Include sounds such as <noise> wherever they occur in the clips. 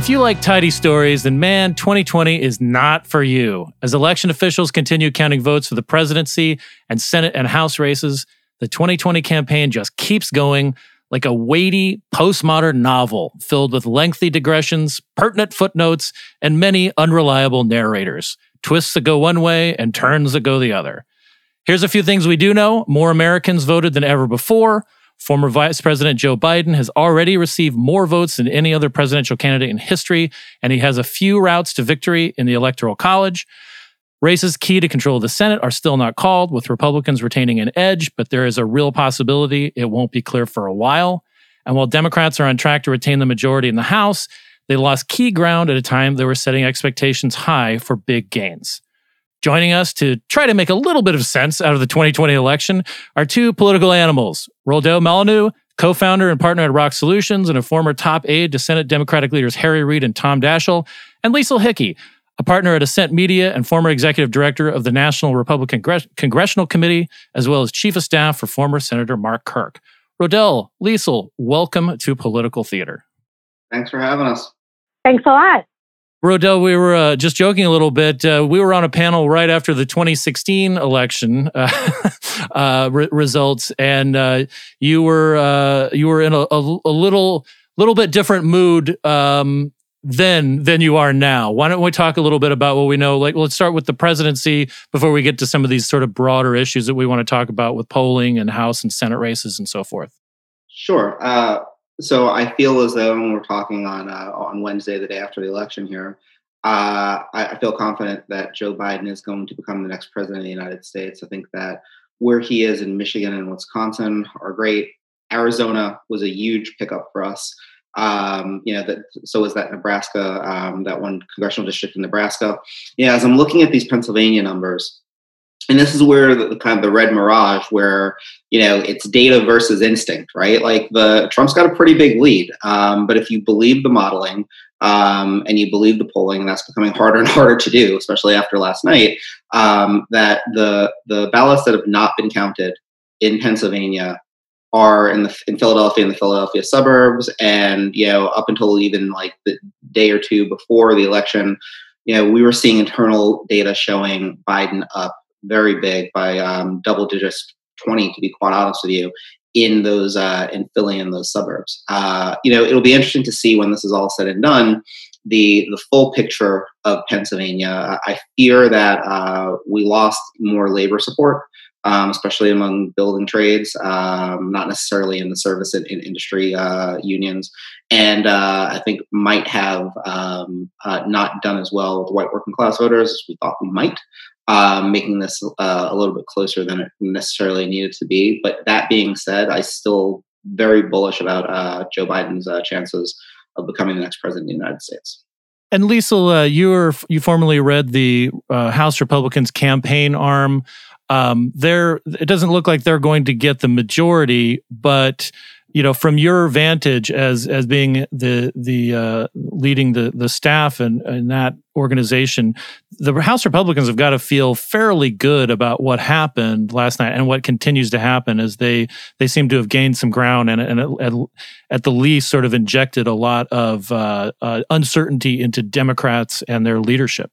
If you like tidy stories, then man, 2020 is not for you. As election officials continue counting votes for the presidency and Senate and House races, the 2020 campaign just keeps going like a weighty postmodern novel filled with lengthy digressions, pertinent footnotes, and many unreliable narrators. Twists that go one way and turns that go the other. Here's a few things we do know more Americans voted than ever before. Former Vice President Joe Biden has already received more votes than any other presidential candidate in history, and he has a few routes to victory in the Electoral College. Races key to control of the Senate are still not called, with Republicans retaining an edge, but there is a real possibility it won't be clear for a while. And while Democrats are on track to retain the majority in the House, they lost key ground at a time they were setting expectations high for big gains. Joining us to try to make a little bit of sense out of the 2020 election are two political animals Rodell Mollineau, co founder and partner at Rokk Solutions, and a former top aide to Senate Democratic leaders Harry Reid and Tom Daschle, and Liesl Hickey, a partner at Ascent Media and former executive director of the National Republican Gre- Congressional Committee, as well as chief of staff for former Senator Mark Kirk. Rodell, Liesl, welcome to Political Theater. Thanks for having us. Thanks a lot. Rodell, we were uh, just joking a little bit. Uh, we were on a panel right after the 2016 election <laughs> uh, uh, re- results, and uh, you were uh, you were in a, a, a little little bit different mood um, then than you are now. Why don't we talk a little bit about what we know? Like, let's start with the presidency before we get to some of these sort of broader issues that we want to talk about with polling and House and Senate races and so forth. Sure. So I feel as though when we're talking on uh, on Wednesday, the day after the election here, uh, I, I feel confident that Joe Biden is going to become the next president of the United States. I think that where he is in Michigan and Wisconsin are great. Arizona was a huge pickup for us. Um, you know, that so was that Nebraska, um, that one congressional district in Nebraska. Yeah, as I'm looking at these Pennsylvania numbers, and this is where the, kind of the red mirage where you know it's data versus instinct right? Like the trump's got a pretty big lead um, but if you believe the modeling um, and you believe the polling and that's becoming harder and <laughs> harder to do especially after last night um, that the the ballots that have not been counted in pennsylvania are in the in philadelphia and the philadelphia suburbs and you know up until even like the day or two before the election you know we were seeing internal data showing biden up very big by um, double digits, 20 to be quite honest with you, in those uh, in filling in those suburbs. Uh, you know, it'll be interesting to see when this is all said and done the the full picture of Pennsylvania. I fear that uh, we lost more labor support. Um, especially among building trades, um, not necessarily in the service and in industry uh, unions, and uh, I think might have um, uh, not done as well with white working class voters as we thought we might um, making this uh, a little bit closer than it necessarily needed to be. But that being said, I still very bullish about uh, Joe Biden's uh, chances of becoming the next president of the United States. And Liesl, uh, you were you formerly read the uh, House Republicans campaign arm. Um, there, it doesn't look like they're going to get the majority, but you know, from your vantage as as being the the uh, leading the the staff and in, in that organization, the House Republicans have got to feel fairly good about what happened last night and what continues to happen as they they seem to have gained some ground and, and at, at the least sort of injected a lot of uh, uh, uncertainty into Democrats and their leadership.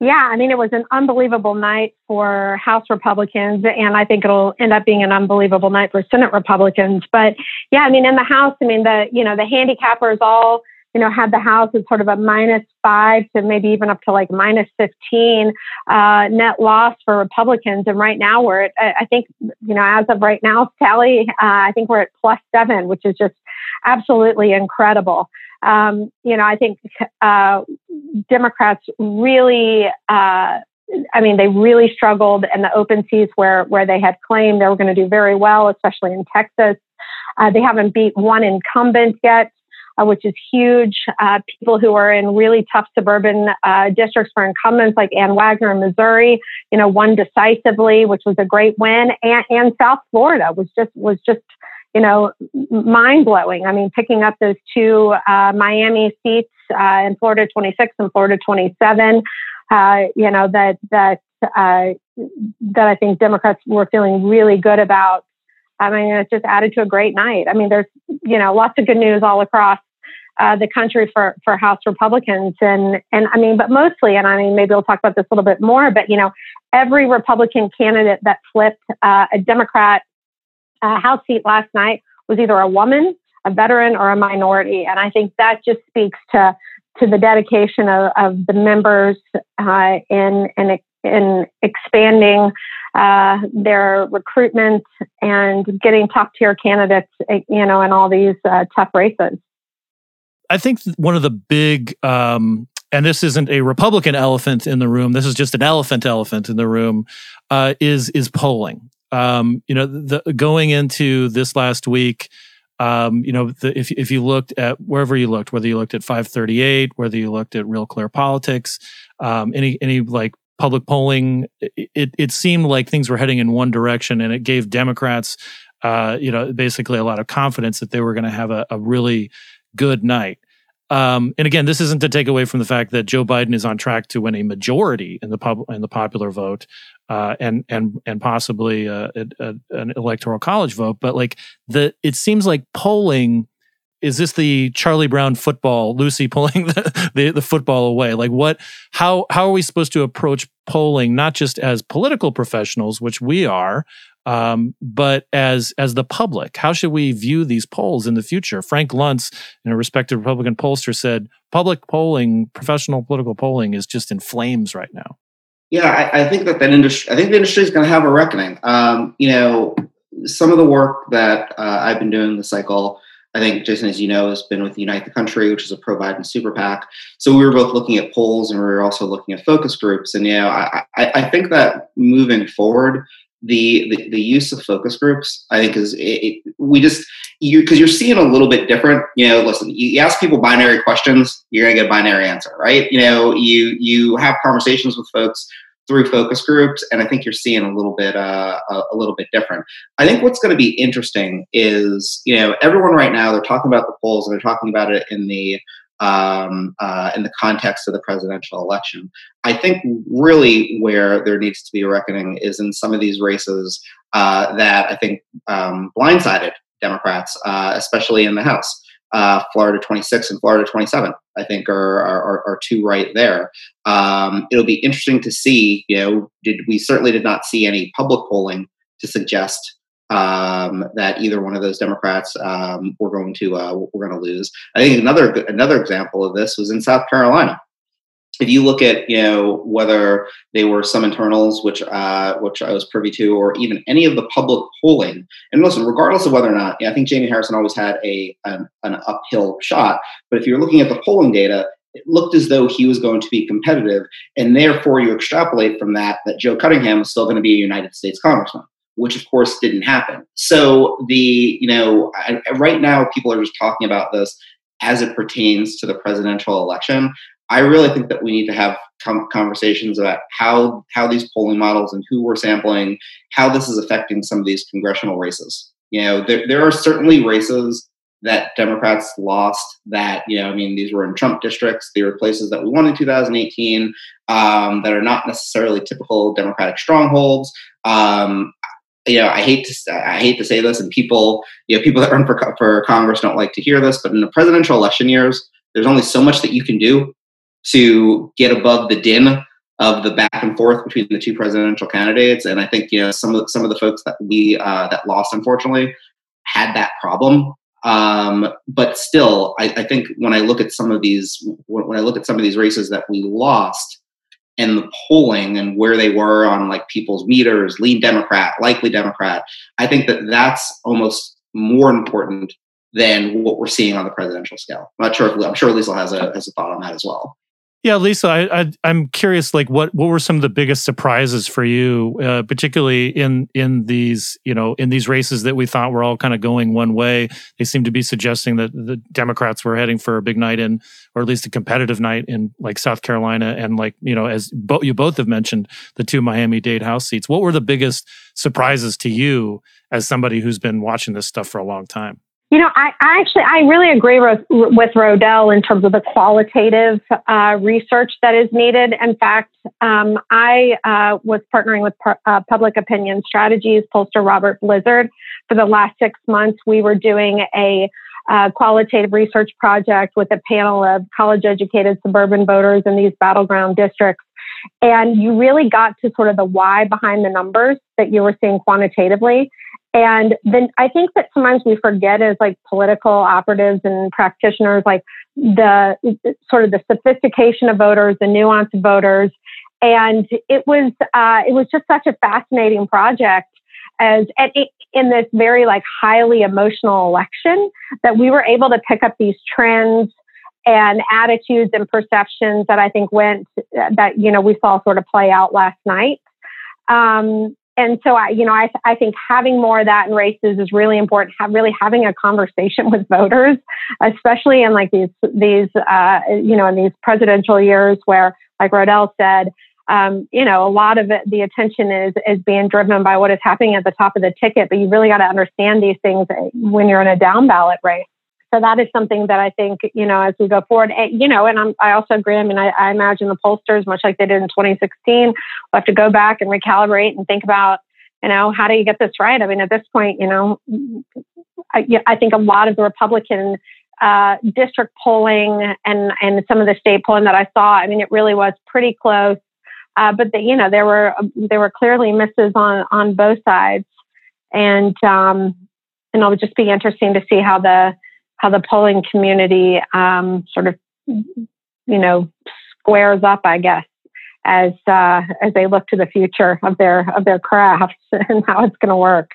Yeah, I mean, it was an unbelievable night for House Republicans, and I think it'll end up being an unbelievable night for Senate Republicans. But yeah, I mean, in the House, I mean, the you know the handicappers all you know, had the House as sort of a minus five to maybe even up to like minus 15 uh, net loss for Republicans. And right now we're at, I think, you know, as of right now, Sally, uh, I think we're at plus seven, which is just absolutely incredible. Um, you know, I think uh, Democrats really, uh, I mean, they really struggled in the open seats where where they had claimed they were going to do very well, especially in Texas. Uh, they haven't beat one incumbent yet. Uh, which is huge. Uh, people who are in really tough suburban uh, districts for incumbents like Ann Wagner in Missouri, you know, won decisively, which was a great win. And, and South Florida was just was just you know, mind blowing. I mean, picking up those two uh, Miami seats uh, in Florida 26 and Florida 27, uh, you know, that that uh, that I think Democrats were feeling really good about. I mean, it's just added to a great night. I mean, there's you know lots of good news all across uh, the country for for House Republicans, and and I mean, but mostly, and I mean, maybe we'll talk about this a little bit more. But you know, every Republican candidate that flipped uh, a Democrat uh, House seat last night was either a woman, a veteran, or a minority. And I think that just speaks to to the dedication of, of the members uh, in, in in expanding uh, their recruitment and getting top tier candidates, you know, in all these uh, tough races. I think one of the big um, and this isn't a Republican elephant in the room. This is just an elephant elephant in the room. Uh, is is polling um, you know, the, going into this last week, um, you know, the, if if you looked at wherever you looked, whether you looked at 538, whether you looked at Real Clear Politics, um, any any like public polling, it it seemed like things were heading in one direction, and it gave Democrats, uh, you know, basically a lot of confidence that they were going to have a, a really good night. Um, and again, this isn't to take away from the fact that Joe Biden is on track to win a majority in the pub in the popular vote, uh, and and and possibly a, a, an electoral college vote. But like the, it seems like polling is this the Charlie Brown football, Lucy pulling <laughs> the, the, the football away? Like what? How how are we supposed to approach polling, not just as political professionals, which we are, um, but as as the public, how should we view these polls in the future? Frank Luntz, a respected Republican pollster, said public polling, professional political polling, is just in flames right now. Yeah, I, I think that that industry. I think the industry is going to have a reckoning. Um, you know, some of the work that uh, I've been doing this cycle. I think Jason, as you know, has been with Unite the Country, which is a pro Biden super PAC. So we were both looking at polls and we were also looking at focus groups. And you know, I, I, I think that moving forward, the, the, the use of focus groups i think is it, it, we just you because you're seeing a little bit different you know listen you, ask people binary questions you're gonna get a binary answer right? You know you you have conversations with folks through focus groups and i think you're seeing a little bit uh, a, a little bit different. I think what's going to be interesting is you know everyone right now they're talking about the polls and they're talking about it in the um, uh, in the context of the presidential election. I think really where there needs to be a reckoning is in some of these races uh, that I think um, blindsided Democrats, uh, especially in the House. Uh, Florida 26 and Florida 27, I think, are are, are two right there. Um, it'll be interesting to see. You know, did we certainly did not see any public polling to suggest um, that either one of those Democrats um, were going to uh, we're going to lose. I think another another example of this was in South Carolina. If you look at you know whether they were some internals, which uh, which I was privy to, or even any of the public polling, and listen, regardless of whether or not, I think Jamie Harrison always had a an, an uphill shot. But if you're looking at the polling data, it looked as though he was going to be competitive, and therefore you extrapolate from that that Joe Cunningham was still going to be a United States congressman which of course didn't happen. So the you know I, right now people are just talking about this as it pertains to the presidential election. I really think that we need to have com- conversations about how how these polling models and who we're sampling, how this is affecting some of these congressional races. You know, there, there are certainly races that Democrats lost that, you know, I mean, these were in Trump districts. They were places that we won in 2018 um, that are not necessarily typical Democratic strongholds. Um, you know, I hate to I hate to say this, and people, you know, people that run for for Congress don't like to hear this, but in the presidential election years, there's only so much that you can do to get above the din of the back and forth between the two presidential candidates. And I think you know some of some of the folks that we uh, that lost, unfortunately, had that problem. Um, but still, I, I, think when I look at some of these, when I look at some of these races that we lost, and the polling and where they were on like people's meters, lean Democrat, likely Democrat, I think that that's almost more important than what we're seeing on the presidential scale. I'm not sure. If, I'm sure Liesl has a has a thought on that as well. Yeah, Liesl, I, I, am curious. Like, what what were some of the biggest surprises for you, uh, particularly in in these you know in these races that we thought were all kind of going one way? They seem to be suggesting that the Democrats were heading for a big night in, or at least a competitive night in like South Carolina, and like you know, as bo- you both have mentioned, the two Miami Dade House seats. What were the biggest surprises to you as somebody who's been watching this stuff for a long time? You know, I, I, actually I really agree with, with Rodell in terms of the qualitative uh, research that is needed. In fact, um, I uh, was partnering with uh, Public Opinion Strategies pollster Robert Blizzard for the last six months. We were doing a uh, qualitative research project with a panel of college-educated suburban voters in these battleground districts. And you really got to sort of the why behind the numbers that you were seeing quantitatively. And then I think that sometimes we forget as like political operatives and practitioners, like the sort of the sophistication of voters, the nuance of voters. And it was, uh, it was just such a fascinating project as in this very like highly emotional election that we were able to pick up these trends and attitudes and perceptions that I think went that, you know, we saw sort of play out last night. Um, and so I, you know, I, I think having more of that in races is really important. Have really having a conversation <laughs> with voters, especially in like these these uh, you know in these presidential years where, like Rodell said, um, you know, a lot of it, the attention is is being driven by what is happening at the top of the ticket. But you really got to understand these things when you're in a down ballot race. So that is something that I think, you know, as we go forward, you know, and I'm, I also agree. I mean, I, I imagine the pollsters, much like they did in 2016, will have to go back and recalibrate and think about, you know, how do you get this right? I mean, at this point, you know, I, I think a lot of the Republican uh, district polling and and some of the state polling that I saw, I mean, it really was pretty close. Uh, but the, you know, there were there were clearly misses on on both sides, and um, and it'll just be interesting to see how the how the polling community um, sort of, you know, squares up, I guess, as uh, as they look to the future of their of their crafts <laughs> and how it's going to work.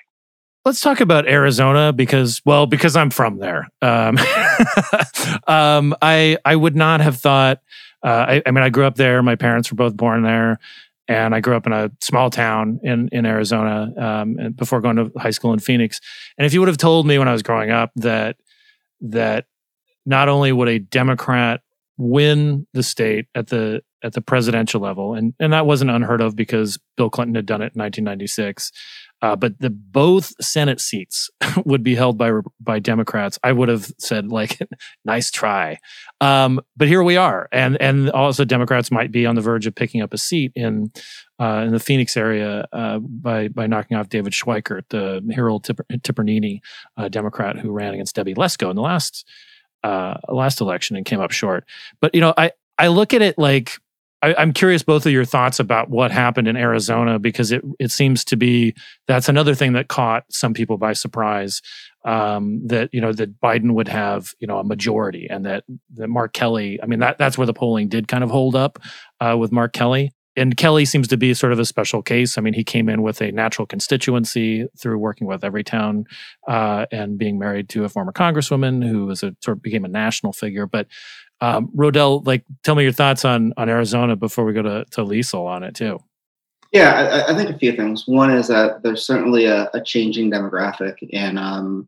Let's talk about Arizona because, well, because I'm from there. Um, <laughs> um, I I would not have thought. Uh, I, I mean, I grew up there. My parents were both born there and I grew up in a small town in in Arizona um, before going to high school in Phoenix. And if you would have told me when I was growing up that that not only would a Democrat win the state at the at the presidential level, and and that wasn't unheard of because Bill Clinton had done it in 1996. Uh, but the both Senate seats <laughs> would be held by by Democrats. I would have said like, <laughs> nice try. Um, but here we are, and and also Democrats might be on the verge of picking up a seat in uh, in the Phoenix area uh, by by knocking off David Schweikert, the Hiral Tipper, Tipirneni, uh, Democrat who ran against Debbie Lesko in the last uh, last election and came up short. But you know, I I look at it like I, am curious both of your thoughts about what happened in Arizona because it it seems to be that's another thing that caught some people by surprise. Um, that you know that Biden would have you know a majority and that that Mark Kelly. I mean that that's where the polling did kind of hold up uh, with Mark Kelly. And Kelly seems to be sort of a special case. I mean, he came in with a natural constituency through working with Everytown uh, and being married to a former congresswoman who was a sort of became a national figure. But um, Rodell, like, tell me your thoughts on on Arizona before we go to to Liesl on it too. Yeah, I, I, think a few things. One is that there's certainly a, a changing demographic in um,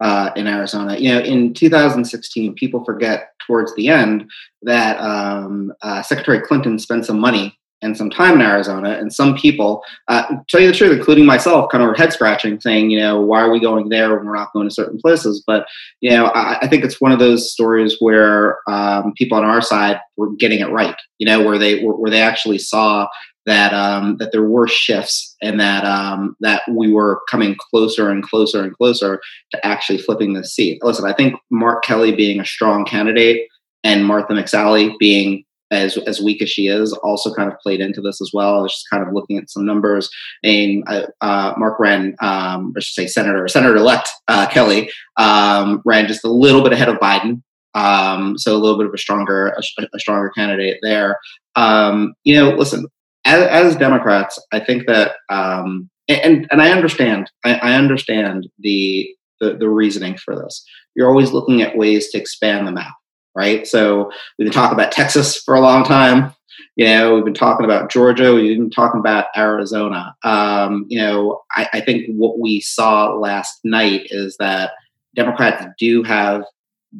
uh, in Arizona. You know, in 2016, people forget towards the end that um, uh, Secretary Clinton spent some money and some time in Arizona, and some people, uh, tell you the truth, including myself, kind of were head scratching, saying, you know, why are we going there when we're not going to certain places? But you know, I, I think it's one of those stories where um, people on our side were getting it right. You know, where they where they actually saw that um, that there were shifts and that um, that we were coming closer and closer and closer to actually flipping the seat. Listen, I think Mark Kelly being a strong candidate and Martha McSally being as as weak as she is, also kind of played into this as well. I was just kind of looking at some numbers. And uh, uh, Mark ran, um, I should say, Senator Senator elect uh, Kelly um, ran just a little bit ahead of Biden. Um, so a little bit of a stronger a, a stronger candidate there. Um, you know, listen, as, as, Democrats, I think that um, and and I understand I, I understand the, the the reasoning for this. You're always looking at ways to expand the map right? So we've been talking about Texas for a long time. You know, we've been talking about Georgia. We've been talking about Arizona. Um, you know, I, I think what we saw last night is that Democrats do have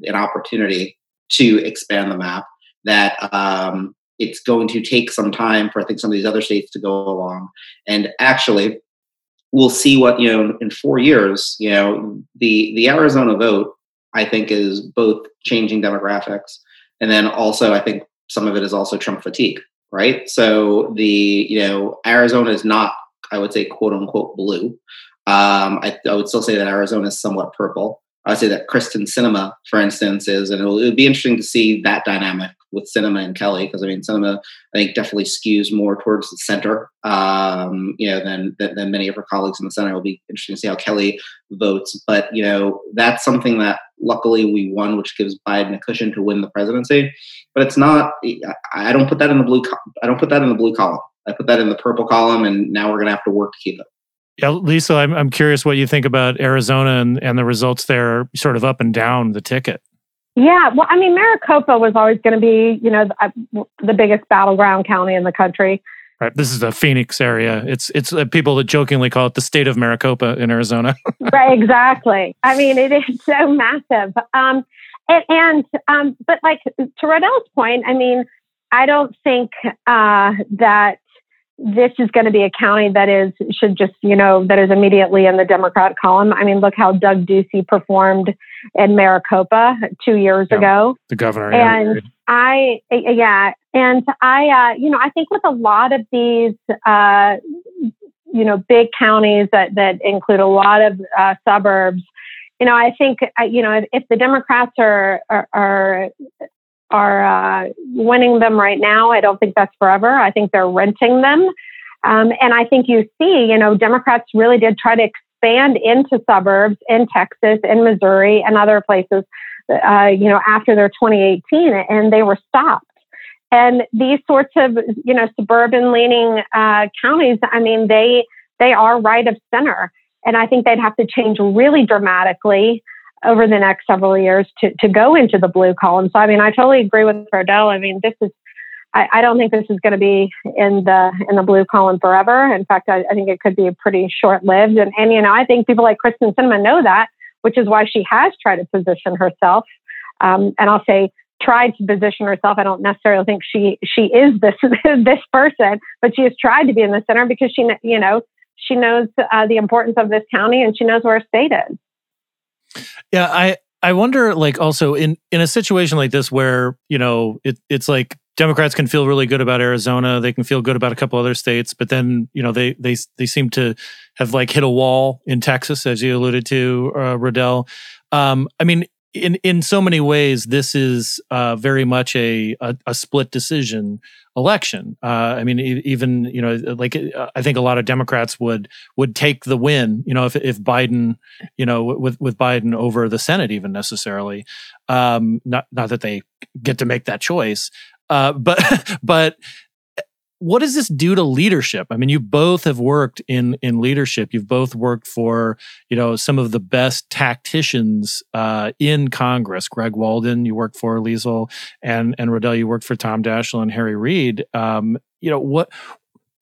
an opportunity to expand the map. That um, it's going to take some time for I think some of these other states to go along. And actually, we'll see what you know in four years. You know, the the Arizona vote I think is both changing demographics and then also I think some of it is also Trump fatigue, right? So the you know Arizona is not I would say quote unquote blue. Um, I, I, would still say that Arizona is somewhat purple. I would say that Kyrsten Sinema, for instance, is, and it would be interesting to see that dynamic with Sinema and Kelly because I mean Sinema I think definitely skews more towards the center um, you know than, than, than many of her colleagues in the center. It'll be interesting to see how Kelly votes, but you know that's something that luckily we won, which gives Biden a cushion to win the presidency. But it's not. I don't put that in the blue. I don't put that in the blue column. I put that in the purple column, and now we're going to have to work to keep it. Yeah, Liesl, I'm, I'm curious what you think about Arizona and, and the results there, sort of up and down the ticket. Yeah, well, I mean, Maricopa was always going to be, you know, the, the biggest battleground county in the country. Right. This is the Phoenix area. It's it's uh, people that jokingly call it the state of Maricopa in Arizona. <laughs> right. Exactly. I mean, it is so massive. Um, and, and um, but like to Rodell's point, I mean, I don't think uh, that this is going to be a county that is should just you know that is immediately in the Democrat column. I mean, look how Doug Ducey performed in Maricopa two years yeah, ago. The governor, and I yeah, and I uh, you know I think with a lot of these uh, you know big counties that that include a lot of uh, suburbs. You know, I think uh, you know if, if the Democrats are are, are are uh, winning them right now. I don't think that's forever. I think they're renting them. Um, and I think you see, you know, Democrats really did try to expand into suburbs in Texas, in Missouri, and other places, uh, you know, after their 2018, and they were stopped. And these sorts of, you know, suburban leaning uh, counties, I mean, they they are right of center, and I think they'd have to change really dramatically over the next several years to, to go into the blue column. So, I mean, I totally agree with Rodell. I mean, this is, I, I don't think this is going to be in the, in the blue column forever. In fact, I, I think it could be pretty short lived. And, and, you know, I think people like Kyrsten Sinema know that, which is why she has tried to position herself. Um, and I'll say, tried to position herself. I don't necessarily think she she is this <laughs> this person, but she has tried to be in the center because she you know she knows uh, the importance of this county and she knows where her state is. Yeah, I I wonder like also in in a situation like this where, you know, it it's like Democrats can feel really good about Arizona, they can feel good about a couple other states, but then, you know, they they they seem to have like hit a wall in Texas as you alluded to, uh, Rodell. Um I mean, in in so many ways, this is uh, very much a, a, a split decision election. Uh, I mean, even you know, like uh, I think a lot of Democrats would would take the win. You know, if if Biden, you know, with with Biden over the Senate, even necessarily. Um, not not that they get to make that choice, uh, but <laughs> but what does this do to leadership? I mean, you both have worked in in leadership. You've both worked for you know some of the best tacticians uh, in Congress. Greg Walden, you worked for Liesl, and and Rodell, you worked for Tom Daschle and Harry Reid. Um, you know what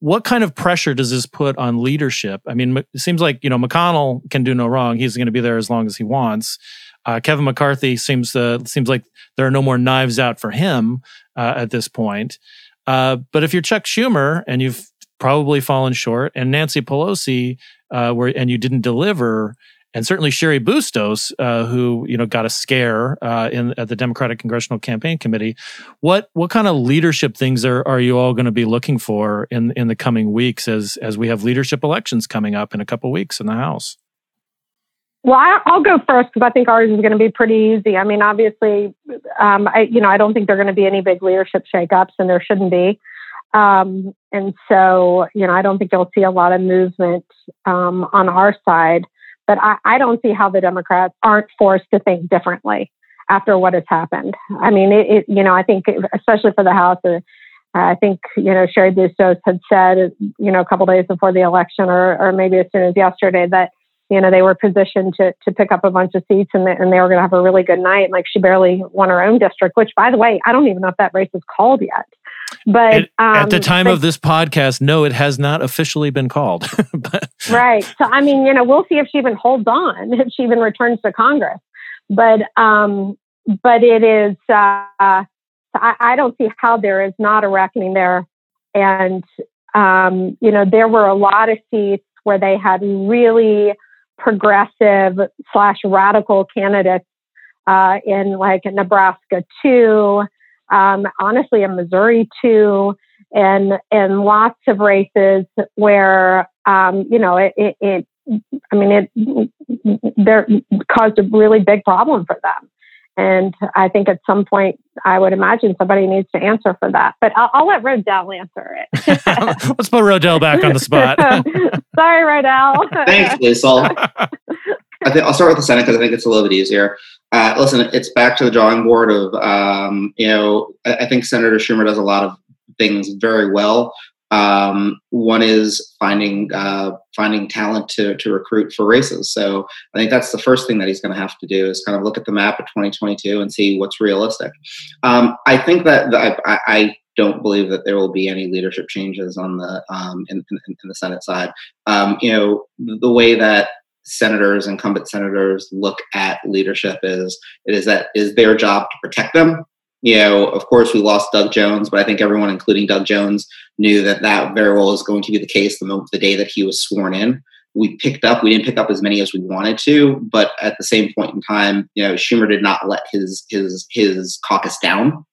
what kind of pressure does this put on leadership? I mean, it seems like you know McConnell can do no wrong. He's going to be there as long as he wants. Uh, Kevin McCarthy seems to seems like there are no more knives out for him uh, at this point. Uh, but if you're Chuck Schumer and you've probably fallen short, and Nancy Pelosi, uh, and you didn't deliver, and certainly Cheri Bustos, uh, who you know got a scare uh, in at the Democratic Congressional Campaign Committee. What what kind of leadership things are are you all going to be looking for in in the coming weeks as as we have leadership elections coming up in a couple weeks in the House? Well, I, will go first because I think ours is going to be pretty easy. I mean, obviously, um, I you know I don't think there are going to be any big leadership shakeups, and there shouldn't be. Um, and so, you know, I don't think you'll see a lot of movement um, on our side. But I, I don't see how the Democrats aren't forced to think differently after what has happened. I mean, it, it you know, I think especially for the House, uh, I think you know Cheri Bustos had said, you know, a couple days before the election, or or maybe as soon as yesterday, that you know they were positioned to to pick up a bunch of seats and, and they were going to have a really good night. Like she barely won her own district, which by the way, I don't even know if that race is called yet. But it, um, at the um, time but, of this podcast, no, it has not officially been called. <laughs> but, right. So I mean, you know, we'll see if she even holds on, <laughs> if she even returns to Congress. But um, but it is. Uh, I, I don't see how there is not a reckoning there. And um, you know, there were a lot of seats where they had really progressive slash radical candidates uh, in like Nebraska too, um, honestly in Missouri too, and and lots of races where um, you know it, it, it I mean it there caused a really big problem for them. And I think at some point, I would imagine somebody needs to answer for that. But I'll, I'll let Rodell answer it. <laughs> Let's put Rodell back on the spot. <laughs> Sorry, Rodell. Thanks, Liesl. I think I'll start with the Senate because I think it's a little bit easier. Uh, listen, it's back to the drawing board of, um, you know, I, I think Senator Schumer does a lot of things very well. Um, one is finding uh, finding talent to to recruit for races. So I think that's the first thing that he's going to have to do is kind of look at the map of 2022 and see what's realistic. Um, I think that the, I, I, don't believe that there will be any leadership changes on the um, in, in, in, the Senate side. Um, you know the way that senators, incumbent senators, look at leadership is it is that is their job to protect them you know, of course, we lost Doug Jones, but I think everyone, including Doug Jones, knew that that very well was going to be the case the moment the day that he was sworn in. We picked up, we didn't pick up as many as we wanted to, but at the same point in time, you know, Schumer did not let his his his caucus down.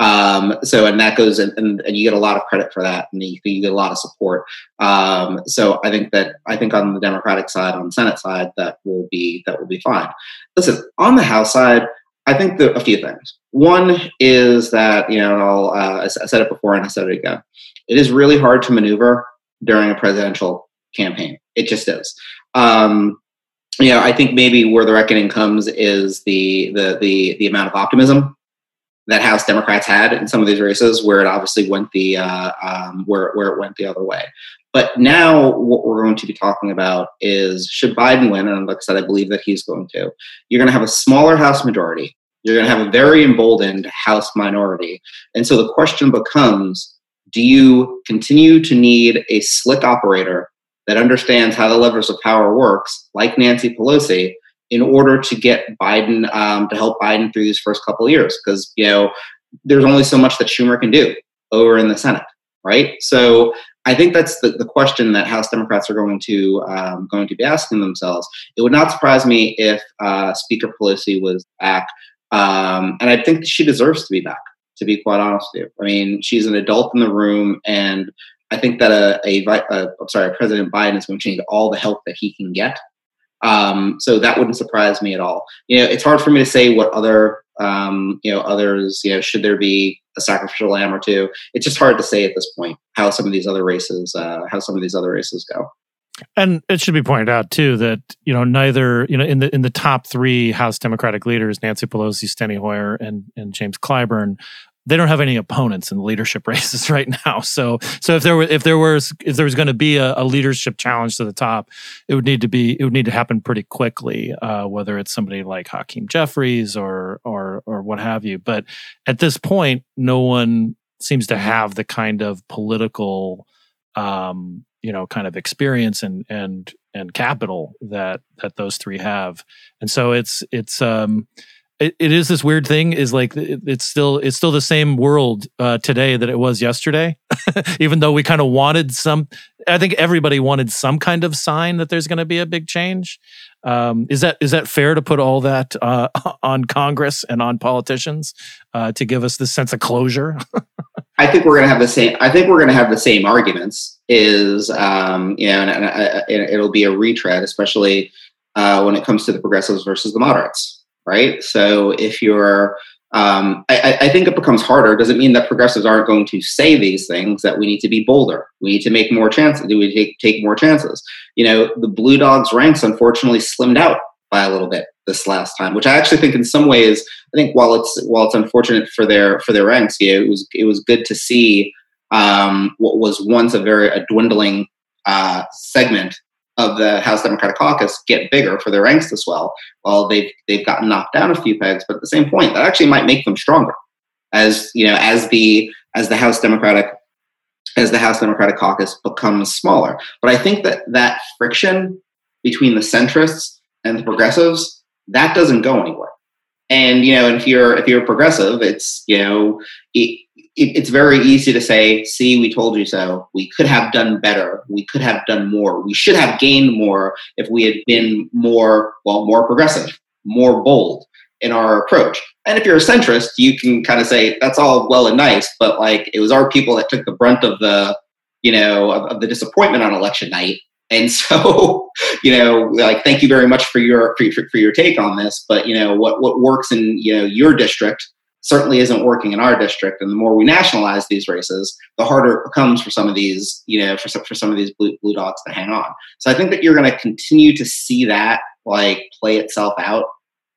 Um, so, and that goes, and, and, and, you get a lot of credit for that, and you, you get a lot of support. Um, so, I think that I think on the Democratic side, on the Senate side, that will be that will be fine. Listen, on the House side, I think a few things. One is that, you know, uh, I said it before and I said it again. It is really hard to maneuver during a presidential campaign. It just is. Um, you know, I think maybe where the reckoning comes is the the the the amount of optimism that House Democrats had in some of these races, where it obviously went the uh, um, where where it went the other way. But now, what we're going to be talking about is should Biden win, and like I said, I believe that he's going to. You're going to have a smaller House majority. You're going to have a very emboldened House minority. And so the question becomes do you continue to need a slick operator that understands how the levers of power works, like Nancy Pelosi, in order to get Biden um, to help Biden through these first couple of years? Because, you know, there's only so much that Schumer can do over in the Senate, right? So I think that's the, the question that House Democrats are going to um, going to be asking themselves. It would not surprise me if uh, Speaker Pelosi was back um, and I think she deserves to be back, to be quite honest with you. I mean, she's an adult in the room, and I think that a, a, a I'm sorry, President Biden is going to need all the help that he can get. Um, so that wouldn't surprise me at all. You know, it's hard for me to say what other, um, you know, others, you know, should there be a sacrificial lamb or two? It's just hard to say at this point how some of these other races, uh, how some of these other races go. And it should be pointed out too that you know neither you know in the in the top three House Democratic leaders, Nancy Pelosi, Steny Hoyer, and and James Clyburn, they don't have any opponents in the leadership <laughs> races right now. So so if there were if there was if there was going to be a, a, leadership challenge to the top, it would need to be it would need to happen pretty quickly. Uh, whether it's somebody like Hakeem Jeffries or or or what have you. But at this point, no one seems to have the kind of political um, you know kind of experience and and and capital that that those three have and so it's it's um it, it is this weird thing is like it, it's still it's still the same world uh, today that it was yesterday <laughs> even though we kind of wanted some i think everybody wanted some kind of sign that there's going to be a big change um, is that is that fair to put all that uh, <laughs> on congress and on politicians uh, to give us this sense of closure <laughs> I think we're going to have the same. I think we're going to have the same arguments. Is um, you know, and, and, and, it'll be a retread, especially uh, when it comes to the progressives versus the moderates, right? So if you're um, I, I, think it becomes harder. Doesn't mean that progressives aren't going to say these things. That we need to be bolder. We need to make more chances. Do we take take more chances? You know, the Blue Dogs ranks unfortunately slimmed out by a little bit this last time, which I actually think in some ways, I think while it's while it's unfortunate for their for their ranks, yeah, it was it was good to see um, what was once a very a dwindling uh, segment of the House Democratic Caucus get bigger for their ranks as well. Well, they've they've gotten knocked down a few pegs, but at the same point, that actually might make them stronger. As you know, as the as the House Democratic as the House Democratic Caucus becomes smaller. But I think that that friction between the centrists and the progressives that doesn't go anywhere. And you know, if you're if you're a progressive, it's you know, it, it, it's very easy to say, see, we told you so. We could have done better. We could have done more. We should have gained more if we had been more, well, more progressive, more bold in our approach. And if you're a centrist, you can kind of say, that's all well and nice, but like it was our people that took the brunt of the, you know, of, of the disappointment on election night. And <laughs> so, you know, like, thank you very much for your, for, for your take on this. But, you know, what, what works in, you know, your district certainly isn't working in our district. And the more we nationalize these races, the harder it becomes for some of these, you know, for some, for some of these blue, blue dogs to hang on. So I think that you're going to continue to see that like play itself out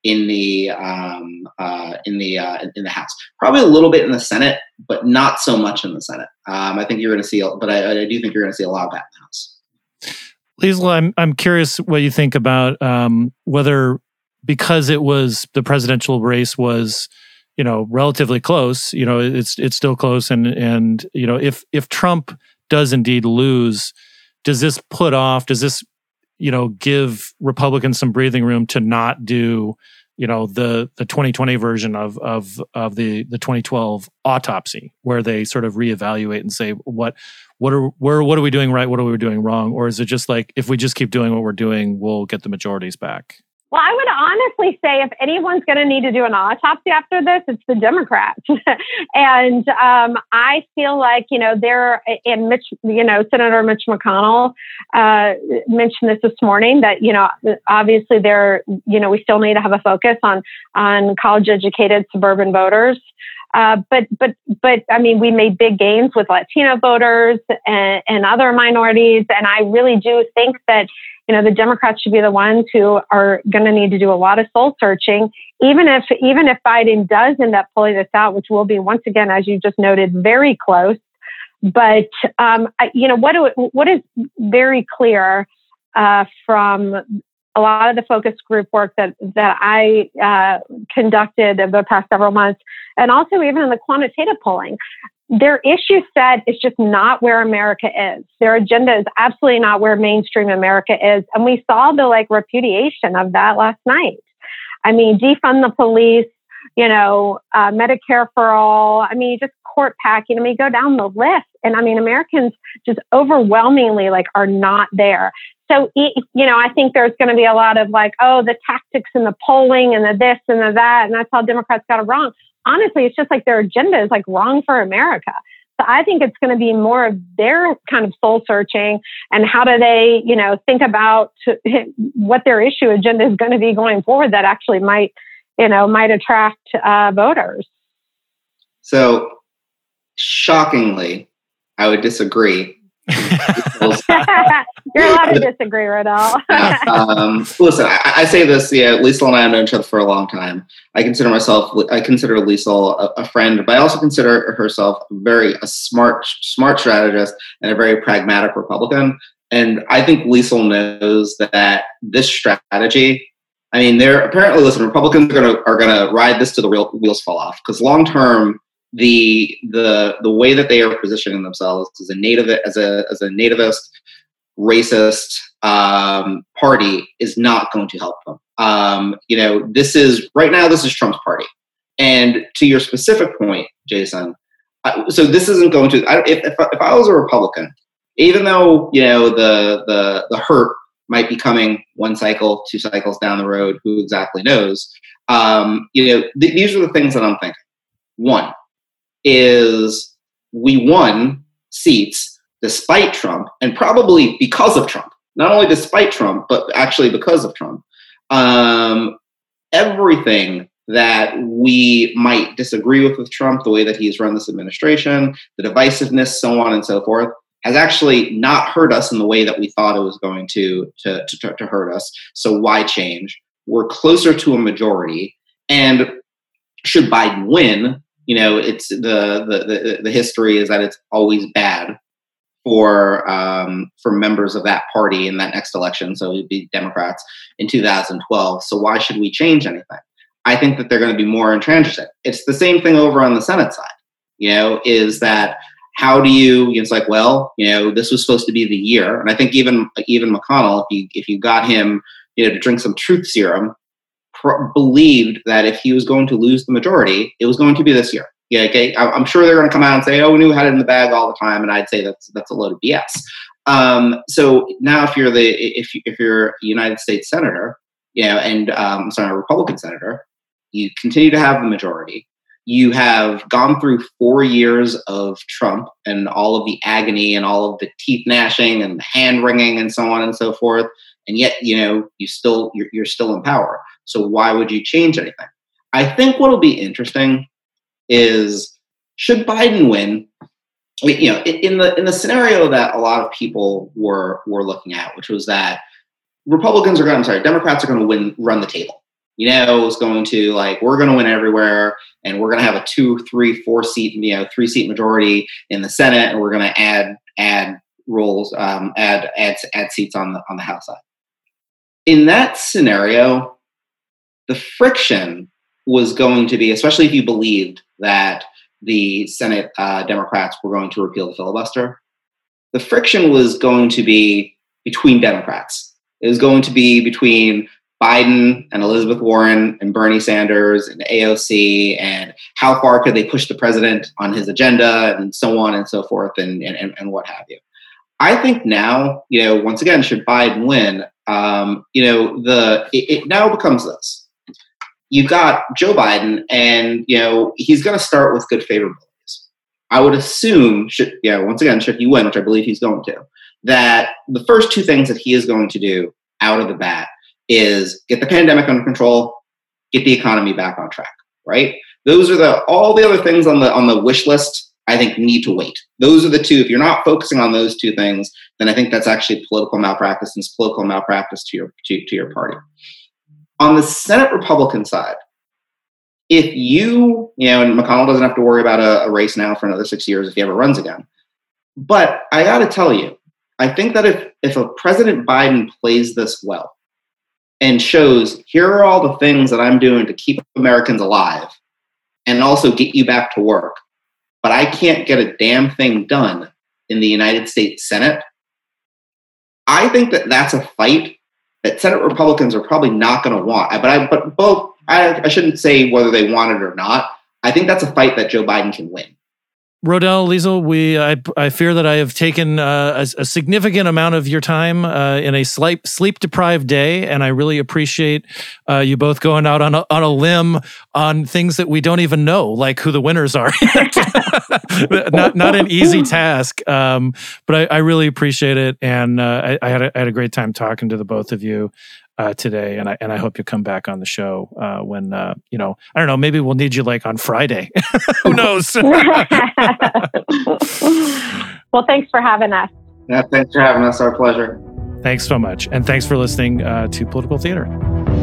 in the um, uh, in the uh, in the House. Probably a little bit in the Senate, but not so much in the Senate. Um, I think you're going to see, but I, I, do think you're going to see a lot of that in the House. Liesl, I'm I'm curious what you think about um, whether because it was the presidential race was you know relatively close you know it's it's still close. And and you know if if trump does indeed lose does this put off does this you know give republicans some breathing room to not do you know the the 2020 version of of of the the 2012 autopsy where they sort of reevaluate and say what what are where what are we doing right? What are we doing wrong? Or is it just like if we just keep doing what we're doing we'll get the majorities back well, I would honestly say if anyone's going to need to do an autopsy after this, it's the Democrats. <laughs> and um, I feel like, you know, they're, and Mitch, you know, Senator Mitch McConnell uh, mentioned this this morning that, you know, obviously there, you know, we still need to have a focus on, on college educated suburban voters. Uh, but but but I mean, we made big gains with Latino voters and, and other minorities, and I really do think that you know, the Democrats should be the ones who are going to need to do a lot of soul searching, even if even if Biden does end up pulling this out, which will be once again, as you just noted, very close. But um, I, you know, what do, what is very clear uh, from a lot of the focus group work that that I uh, conducted over the past several months, and also even in the quantitative polling, their issue set is just not where America is. Their agenda is absolutely not where mainstream America is. And we saw the like repudiation of that last night. I mean, defund the police, you know, uh, Medicare for all. I mean, just court packing. I mean, go down the list. And I mean, Americans just overwhelmingly like are not there. So, you know, I think there's going to be a lot of like, oh, the tactics and the polling and the this and the that. And that's how Democrats got it wrong honestly, it's just like their agenda is like wrong for America. So I think it's going to be more of their kind of soul searching and how do they, you know, think about what their issue agenda is going to be going forward that actually might, you know, might attract uh, voters. So shockingly, I would disagree <laughs> You're allowed to disagree, Rodell. <laughs> um, listen, I, I, say this. Yeah, Liesl and I have known each other for a long time. I consider myself, I consider Liesl a, a, friend, but I also consider herself very a smart, smart strategist and a very pragmatic Republican. And I think Liesl knows that this strategy. I mean, they're apparently listen. Republicans are gonna are gonna ride this to the real wheels fall off because long term the the the way that they are positioning themselves as a native as a as a nativist racist um, party is not going to help them. Um, you know, this is right now. This is Trump's party, and to your specific point, Jason. Uh, so this isn't going to. I, if, if if I was a Republican, even though you know the the the hurt might be coming one cycle, two cycles down the road, who exactly knows? Um, you know, th- these are the things that I'm thinking. One, is we won seats despite Trump and probably because of Trump. Not only despite Trump, but actually because of Trump. Um, everything that we might disagree with with Trump, the way that he's run this administration, the divisiveness, so on and so forth, has actually not hurt us in the way that we thought it was going to to, to, to hurt us. So why change? We're closer to a majority, and should Biden win, you know, it's the the the, the history is that it's always bad for um, for members of that party in that next election. So it'd be Democrats in 2012. So why should we change anything? I think that they're going to be more intransigent. It's the same thing over on the Senate side. You know, is that how do you? It's like, well, you know, this was supposed to be the year, and I think even even McConnell, if you if you got him, you know, to drink some truth serum, believed that if he was going to lose the majority, it was going to be this year. Yeah, okay. I'm sure they're going to come out and say, "Oh, we knew we had it in the bag all the time," and I'd say that's that's a load of BS. Um, so now, if you're the if you, if you're a United States senator, you know, and um, I'm sorry, a Republican senator, you continue to have the majority. You have gone through four years of Trump and all of the agony and all of the teeth gnashing and hand wringing and so on and so forth, and yet you know you still you're, you're still in power. So why would you change anything? I think what'll be interesting is should Biden win, you know, in the in the scenario that a lot of people were were looking at, which was that Republicans are going, I'm sorry, Democrats are going to win, run the table you know, it's going to like we're going to win everywhere, and we're going to have a two, three, four seat, you know, three seat majority in the Senate, and we're going to add add roles, um, add add add seats on the on the House side. In that scenario, the friction was going to be, especially if you believed that the Senate uh, Democrats were going to repeal the filibuster, the friction was going to be between Democrats. It was going to be between Biden and Elizabeth Warren and Bernie Sanders and AOC and how far could they push the president on his agenda and so on and so forth and, and, and what have you. I think now, you know, once again, should Biden win, um, you know, the it, it now becomes this. You've got Joe Biden, and you know he's going to start with good favorabilities. I would assume, should yeah, once again, should he win, which I believe he's going to, that the first two things that he is going to do out of the bat is get the pandemic under control, get the economy back on track, right? Those are the all the other things on the on the wish list I think need to wait. Those are the two. If you're not focusing on those two things, then I think that's actually political malpractice and it's political malpractice to your to, to your party. On the Senate Republican side, if you, you know, and McConnell doesn't have to worry about a, a race now for another six years if he ever runs again. But I got to tell you, I think that if if a President Biden plays this well, and shows here are all the things that I'm doing to keep Americans alive and also get you back to work. But I can't get a damn thing done in the United States Senate. I think that that's a fight that Senate Republicans are probably not going to want. But I, but both, I, I shouldn't say whether they want it or not. I think that's a fight that Joe Biden can win. Rodell Liesl, we I, I fear that I have taken uh, a, a, significant amount of your time uh, in a sleep sleep deprived day, and I really appreciate uh, you both going out on a, on a limb on things that we don't even know, like who the winners are. <laughs> not not an easy task, um, but I, I, really appreciate it, and uh, I, I, had a, I had a great time talking to the both of you uh, today, and I and I hope you come back on the show uh, when uh, you know I don't know maybe we'll need you like on Friday. <laughs> Who knows? <laughs> <laughs> well, thanks for having us. Yeah, thanks for having us. Our pleasure. Thanks so much, and thanks for listening uh, to Political Theater.